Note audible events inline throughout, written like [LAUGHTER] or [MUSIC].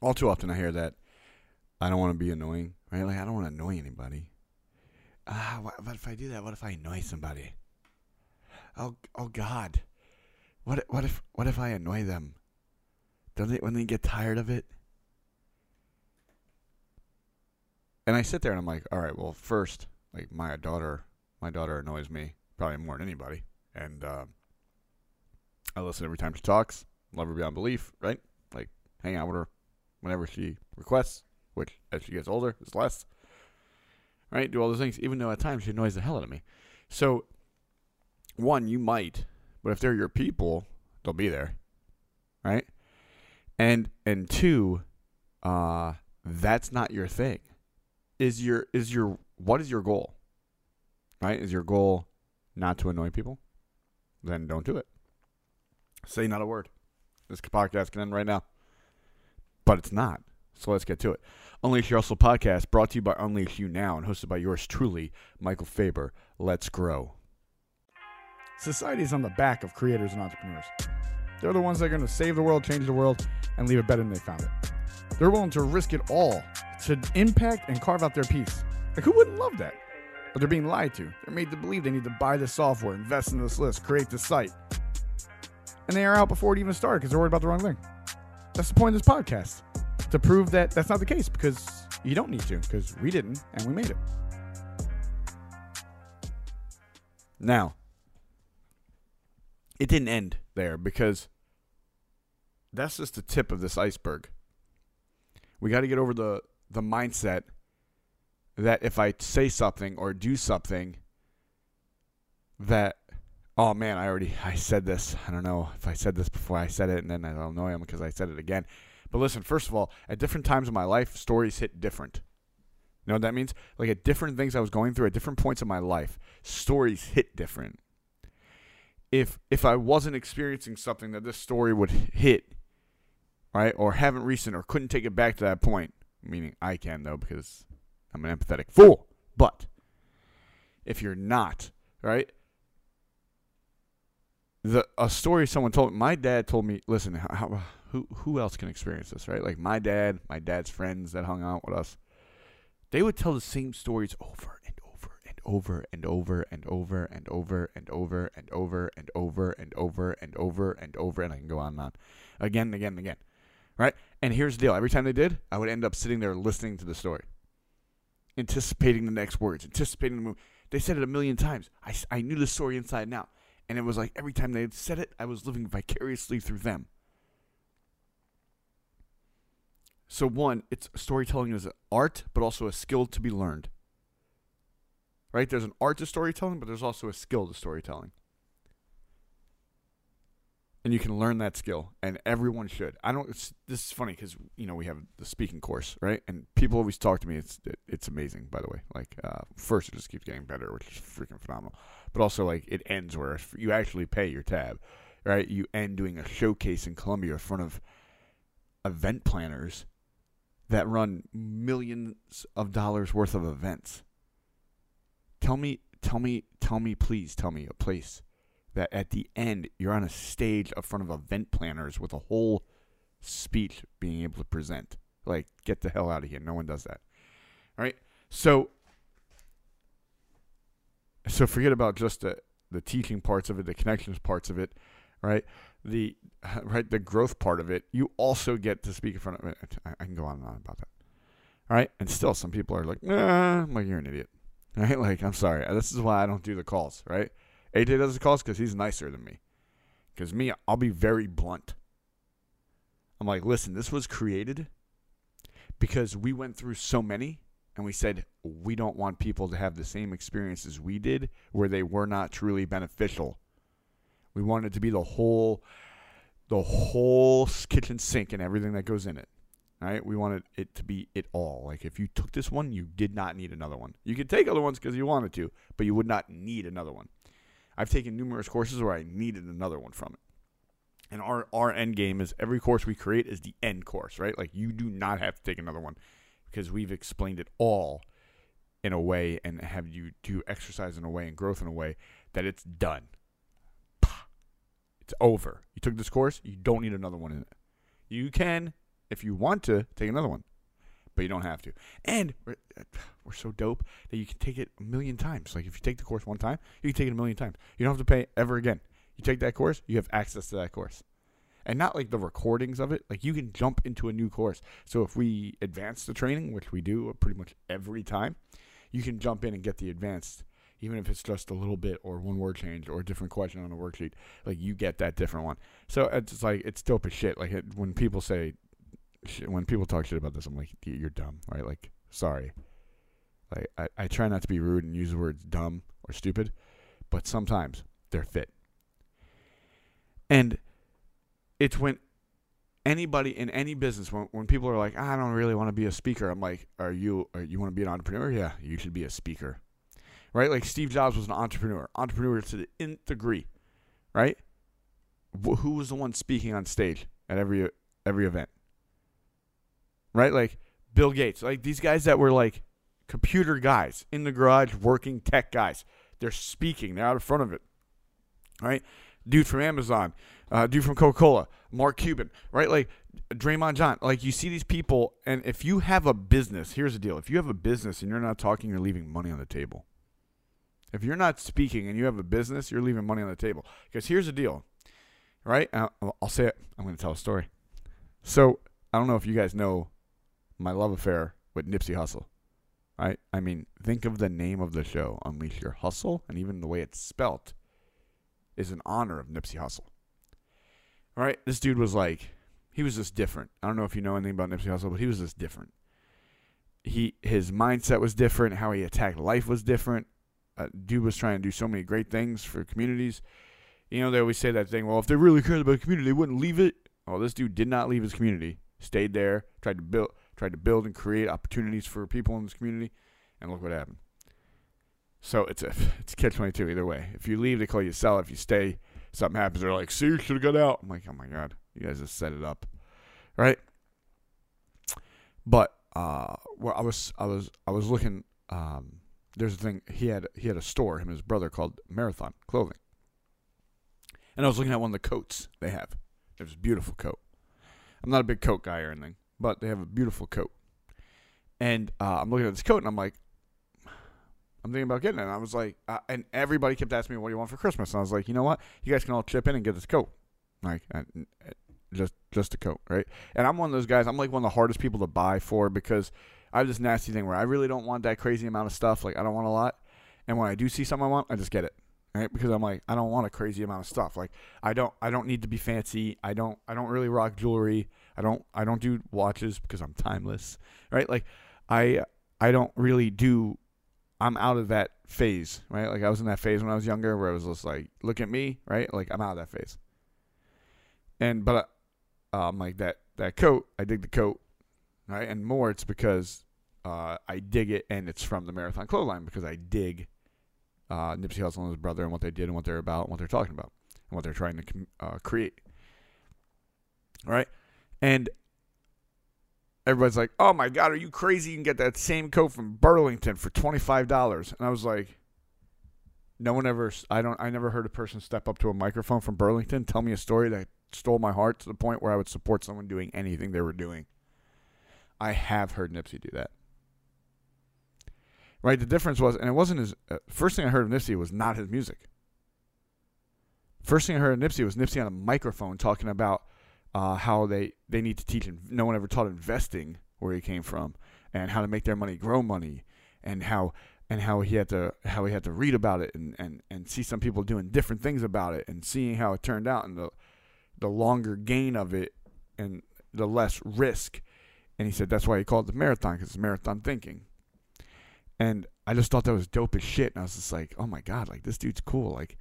all too often I hear that I don't want to be annoying, right? Like I don't want to annoy anybody. Ah, what, what if I do that? What if I annoy somebody? Oh, oh God, what what if what if I annoy them? Don't they when they get tired of it? And I sit there and I'm like, all right, well, first, like my daughter, my daughter annoys me probably more than anybody, and uh, I listen every time she talks. Love her beyond belief, right? Like hang out with her whenever she requests, which as she gets older is less. Right? Do all those things, even though at times she annoys the hell out of me. So, one, you might, but if they're your people, they'll be there. Right? And and two, uh, that's not your thing. Is your is your what is your goal? Right? Is your goal not to annoy people? Then don't do it. Say not a word. This podcast can end right now. But it's not. So let's get to it. Unleash Your Hustle podcast brought to you by Unleash You Now and hosted by yours truly, Michael Faber. Let's grow. Society is on the back of creators and entrepreneurs. They're the ones that are going to save the world, change the world, and leave it better than they found it. They're willing to risk it all to impact and carve out their piece. Like, who wouldn't love that? But they're being lied to. They're made to believe they need to buy this software, invest in this list, create this site. And they are out before it even started because they're worried about the wrong thing. That's the point of this podcast to prove that that's not the case because you don't need to because we didn't and we made it. Now, it didn't end there because that's just the tip of this iceberg. We got to get over the the mindset that if I say something or do something that oh man, I already [LAUGHS] I said this. I don't know if I said this before I said it and then I'll annoy him because I said it again. But listen, first of all, at different times in my life, stories hit different. You know what that means? Like at different things I was going through at different points in my life, stories hit different. If if I wasn't experiencing something that this story would hit, right, or haven't recent or couldn't take it back to that point, meaning I can though because I'm an empathetic fool. But if you're not, right? The a story someone told my dad told me, listen, how, who who else can experience this, right? Like my dad, my dad's friends that hung out with us, they would tell the same stories over and over and over and over and over and over and over and over and over and over and over and over and I can go on and on, again and again and again, right? And here's the deal: every time they did, I would end up sitting there listening to the story, anticipating the next words, anticipating the move. They said it a million times. I I knew the story inside and out, and it was like every time they had said it, I was living vicariously through them. So one, it's storytelling is an art, but also a skill to be learned. Right? There's an art to storytelling, but there's also a skill to storytelling. And you can learn that skill, and everyone should. I don't. This is funny because you know we have the speaking course, right? And people always talk to me. It's it, it's amazing, by the way. Like uh, first, it just keeps getting better, which is freaking phenomenal. But also, like it ends where you actually pay your tab, right? You end doing a showcase in Columbia in front of event planners that run millions of dollars worth of events. Tell me, tell me, tell me, please tell me a place that at the end you're on a stage in front of event planners with a whole speech being able to present. Like, get the hell out of here. No one does that. All right. So, so forget about just the, the teaching parts of it, the connections parts of it, right? the [LAUGHS] right the growth part of it, you also get to speak in front of. I, I can go on and on about that. All right, and still some people are like, nah, I'm like you're an idiot. [LAUGHS] Right? Like I'm sorry. This is why I don't do the calls. Right? AJ does the calls because he's nicer than me. Because me, I'll be very blunt. I'm like, listen, this was created because we went through so many and we said we don't want people to have the same experiences we did where they were not truly beneficial we want it to be the whole, the whole kitchen sink and everything that goes in it. right we wanted it to be it all. Like if you took this one, you did not need another one. You could take other ones because you wanted to, but you would not need another one. I've taken numerous courses where I needed another one from it. And our our end game is every course we create is the end course, right? Like you do not have to take another one because we've explained it all in a way and have you do exercise in a way and growth in a way that it's done. It's over. You took this course, you don't need another one in it. You can if you want to, take another one, but you don't have to. And we're, uh, we're so dope that you can take it a million times. Like if you take the course one time, you can take it a million times. You don't have to pay ever again. You take that course, you have access to that course. And not like the recordings of it. Like you can jump into a new course. So if we advance the training, which we do uh, pretty much every time, you can jump in and get the advanced even if it's just a little bit or one word change or a different question on a worksheet, like you get that different one. So it's like it's dope as shit. Like it, when people say, when people talk shit about this, I'm like, you're dumb, right? Like, sorry. Like I, I try not to be rude and use the words dumb or stupid, but sometimes they're fit. And it's when anybody in any business when, when people are like i don't really want to be a speaker i'm like are you are you want to be an entrepreneur yeah you should be a speaker right? Like Steve Jobs was an entrepreneur, entrepreneur to the nth degree, right? Who was the one speaking on stage at every every event, right? Like Bill Gates, like these guys that were like computer guys in the garage working tech guys. They're speaking. They're out in front of it, right? Dude from Amazon, uh, dude from Coca Cola, Mark Cuban, right? Like Daymond John. Like you see these people, and if you have a business, here's the deal: if you have a business and you're not talking, you're leaving money on the table. If you're not speaking and you have a business, you're leaving money on the table. Because here's the deal, right? I'll say it. I'm going to tell a story. So I don't know if you guys know my love affair with Nipsey Hussle. Right? I mean, think of the name of the show, Unleash Your Hustle, and even the way it's spelt is in honor of Nipsey Hussle. All right? This dude was like, he was just different. I don't know if you know anything about Nipsey Hussle, but he was just different. He his mindset was different. How he attacked life was different uh, dude was trying to do so many great things for communities. You know, they always say that thing. Well, if they really cared about the community, they wouldn't leave it. Well, this dude did not leave his community. Stayed there. Tried to build, tried to build and create opportunities for people in this community, and look what happened. So it's a [LAUGHS] it's catch twenty two either way. If you leave, they call you sell. If you stay, something happens. They're like, "See, you should have got out." I'm like, "Oh my god, you guys just set it up, right?" But uh, well, I was I was I was looking um, there's a thing he had he had a store him and his brother called Marathon Clothing, and I was looking at one of the coats they have. It was a beautiful coat. I'm not a big coat guy or anything, but they have a beautiful coat. And uh, I'm looking at this coat and I'm like, I'm thinking about getting it. And I was like, uh, and everybody kept asking me, "What do you want for Christmas?" And I was like, you know what? You guys can all chip in and get this coat, like just just a coat, right? And I'm one of those guys. I'm like one of the hardest people to buy for because I have this nasty thing where I really don't want that crazy amount of stuff. Like I don't want a lot, and when I do see something I want, I just get it, right? Because I'm like I don't want a crazy amount of stuff. Like I don't I don't need to be fancy. I don't I don't really rock jewelry. I don't I don't do watches because I'm timeless, right? Like I I don't really do. I'm out of that phase, right? Like I was in that phase when I was younger, where I was just like, look at me, right? Like I'm out of that phase. And but uh, um, like that that coat, I dig the coat right? And more, it's because uh, I dig it, and it's from the Marathon Clothesline because I dig uh, Nipsey Hussle and his brother and what they did and what they're about, and what they're talking about, and what they're trying to uh, create. All right, and everybody's like, "Oh my God, are you crazy? You can get that same coat from Burlington for twenty five dollars." And I was like, "No one ever. I don't. I never heard a person step up to a microphone from Burlington tell me a story that stole my heart to the point where I would support someone doing anything they were doing." I have heard Nipsey do that. Right? The difference was, and it wasn't his uh, first thing I heard of Nipsey was not his music. First thing I heard of Nipsey was Nipsey on a microphone talking about uh, how they, they need to teach, no one ever taught investing where he came from, and how to make their money grow money, and how and how he had to how he had to read about it and, and, and see some people doing different things about it and seeing how it turned out and the the longer gain of it and the less risk and he said that's why he called it the marathon because it's marathon thinking. And I just thought that was dope as shit. And I was just like, oh my God, like this dude's cool. Like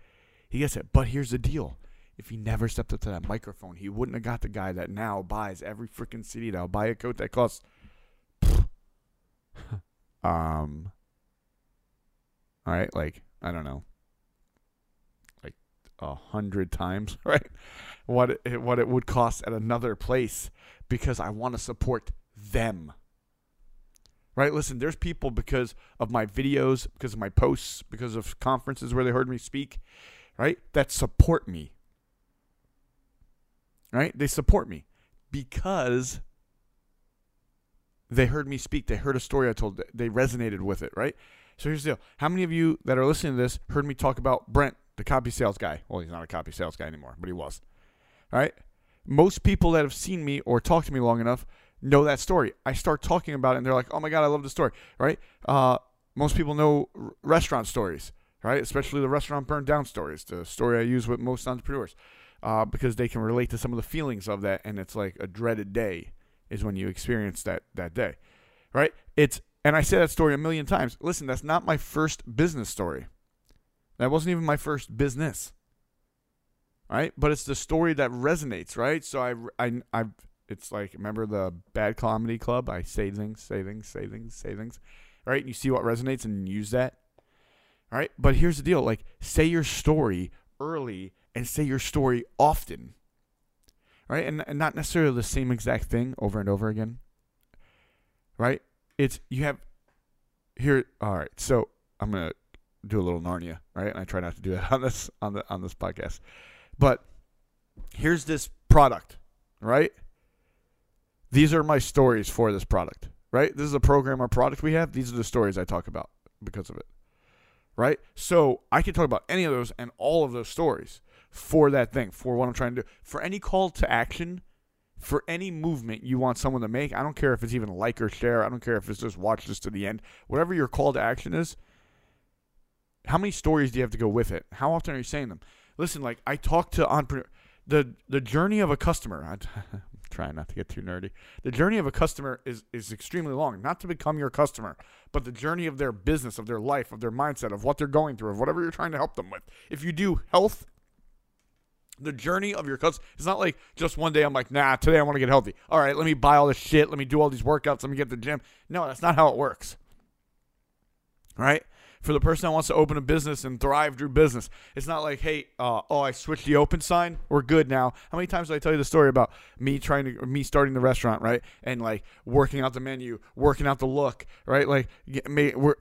he gets it. But here's the deal. If he never stepped up to that microphone, he wouldn't have got the guy that now buys every freaking CD that'll buy a coat that costs [LAUGHS] um all right, like, I don't know. Like a hundred times, [LAUGHS] right? What it, what it would cost at another place because I want to support them. Right? Listen, there's people because of my videos, because of my posts, because of conferences where they heard me speak, right? That support me. Right? They support me because they heard me speak. They heard a story I told. They resonated with it, right? So here's the deal. How many of you that are listening to this heard me talk about Brent, the copy sales guy? Well, he's not a copy sales guy anymore, but he was. Right? Most people that have seen me or talked to me long enough know that story. I start talking about it and they're like, oh my God, I love the story, right? Uh, most people know r- restaurant stories, right? Especially the restaurant burned down stories, the story I use with most entrepreneurs, uh, because they can relate to some of the feelings of that. And it's like a dreaded day is when you experience that, that day, right? It's, and I say that story a million times. Listen, that's not my first business story. That wasn't even my first business. Right? But it's the story that resonates, right? So I, I, I, it's like, remember the bad comedy club? I say things, say things, say things, say things right? You see what resonates and use that. All right. But here's the deal like, say your story early and say your story often. Right. And, and not necessarily the same exact thing over and over again. Right. It's, you have, here, all right. So I'm to do a little Narnia, right? And I try not to do that [LAUGHS] on this, on the, on this podcast. But here's this product, right? These are my stories for this product right? This is a program or product we have. These are the stories I talk about because of it, right? So I can talk about any of those and all of those stories for that thing, for what I'm trying to do. For any call to action, for any movement you want someone to make, I don't care if it's even like or share, I don't care if it's just watch this to the end, whatever your call to action is, how many stories do you have to go with it? How often are you saying them? Listen, like I talk to entrepreneur the the journey of a customer. [LAUGHS] I'm trying not to get too nerdy. The journey of a customer is is extremely long. Not to become your customer, but the journey of their business, of their life, of their mindset, of what they're going through, of whatever you're trying to help them with. If you do health, the journey of your cuts. it's not like just one day I'm like, nah, today I want to get healthy. All right, let me buy all this shit. Let me do all these workouts. Let me get to the gym. No, that's not how it works. Right? For the person that wants to open a business and thrive through business. It's not like, hey, uh, oh, I switched the open sign. We're good now. How many times did I tell you the story about me trying to, me starting the restaurant, right? And like working out the menu, working out the look, right? Like get,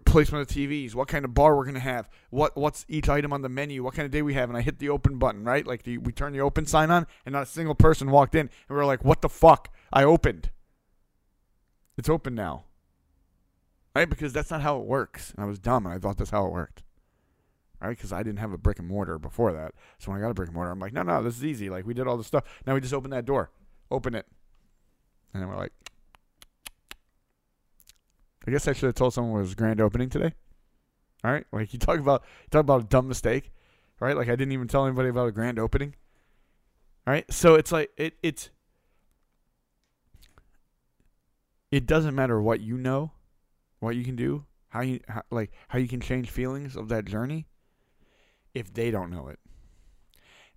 placement of TVs, what kind of bar we're gonna have, what what's each item on the menu, what kind of day we have, and I hit the open button, right? Like the, we turn the open sign on, and not a single person walked in, and we are like, what the fuck? I opened. It's open now right? Because that's not how it works. And I was dumb, and I thought that's how it worked, right? Because I didn't have a brick and mortar before that. So when I got a brick and mortar, I'm like, no, no, this is easy. Like we did all this stuff. Now we just open that door, open it, and then we're like, I guess I should have told someone it was grand opening today. All right, like you talk about you talk about a dumb mistake, right? Like I didn't even tell anybody about a grand opening. All right, so it's like it it's it doesn't matter what you know what you can do, how you how, like how you can change feelings of that journey if they don't know it.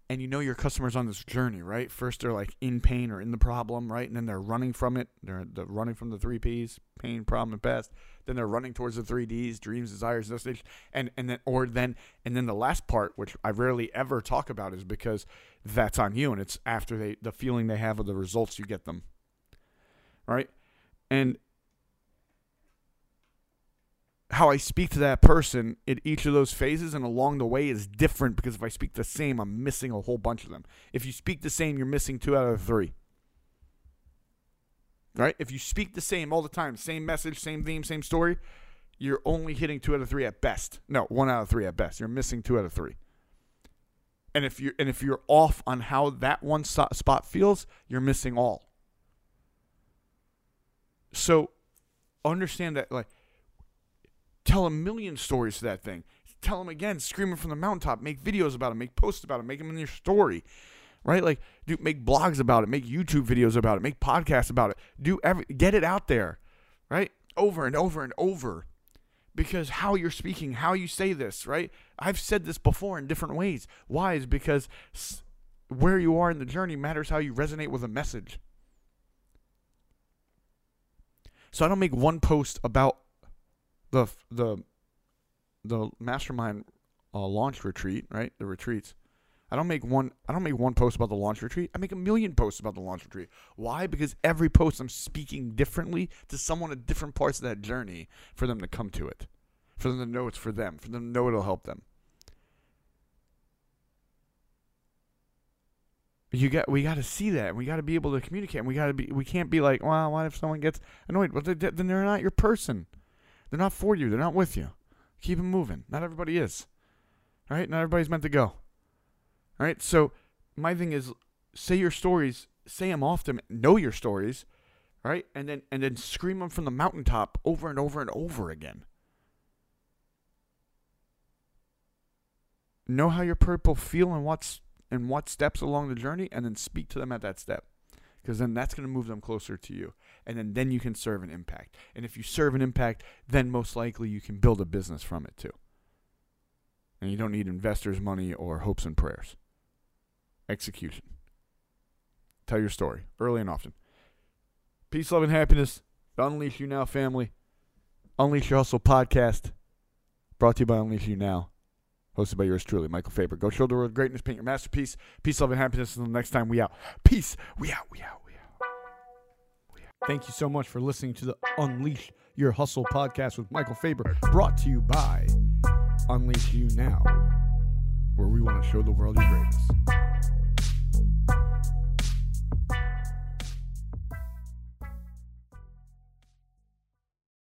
And you know your customers on this journey, right? First they're like in pain or in the problem, right? And then they're running from it. They're, they're running from the three P's, pain, problem, and past. Then they're running towards the three D's, dreams, desires. And and then or then and then the last part, which I rarely ever talk about, is because that's on you and it's after they the feeling they have of the results you get them. Right? And how I speak to that person in each of those phases and along the way is different because if I speak the same, I'm missing a whole bunch of them. If you speak the same, you're missing two out of three. Right? If you speak the same all the time, same message, same theme, same story, you're only hitting two out of three at best. No, one out of three at best. You're missing two out of three. And if you're and if you're off on how that one spot feels, you're missing all. So understand that like Tell a million stories to that thing. Tell them again, screaming from the mountaintop. Make videos about it. Make posts about it. Make them in your story, right? Like, do make blogs about it. Make YouTube videos about it. Make podcasts about it. Do every get it out there, right? Over and over and over, because how you're speaking, how you say this, right? I've said this before in different ways. Why? Is because where you are in the journey matters how you resonate with a message. So I don't make one post about the the the mastermind uh, launch retreat, right? The retreats. I don't make one. I don't make one post about the launch retreat. I make a million posts about the launch retreat. Why? Because every post I'm speaking differently to someone at different parts of that journey for them to come to it, for them to know it's for them, for them to know it'll help them. You got we got to see that. We got to be able to communicate. And we got to be. We can't be like, well, what if someone gets annoyed? Well, then they're not your person. They're not for you. They're not with you. Keep them moving. Not everybody is. All right. Not everybody's meant to go. All right. So my thing is, say your stories. Say them often. Know your stories. Right. And then and then scream them from the mountaintop over and over and over again. Know how your people feel and what's and what steps along the journey and then speak to them at that step because then that's going to move them closer to you and then then you can serve an impact. And if you serve an impact then most likely you can build a business from it too. And you don't need investors money or hopes and prayers. Execution. Tell your story early and often. Peace love and happiness. Unleash you now family. Unleash your hustle podcast brought to you by unleash you now hosted by yours truly, Michael Faber. Go show the world greatness, paint your masterpiece. Peace, love, and happiness. Until next time, we out. Peace. We out. We out. We out. We out. Thank you so much for listening to the Unleash Your Hustle podcast with Michael Faber, brought to you by Unleash You Now, where we want to show the world your greatness.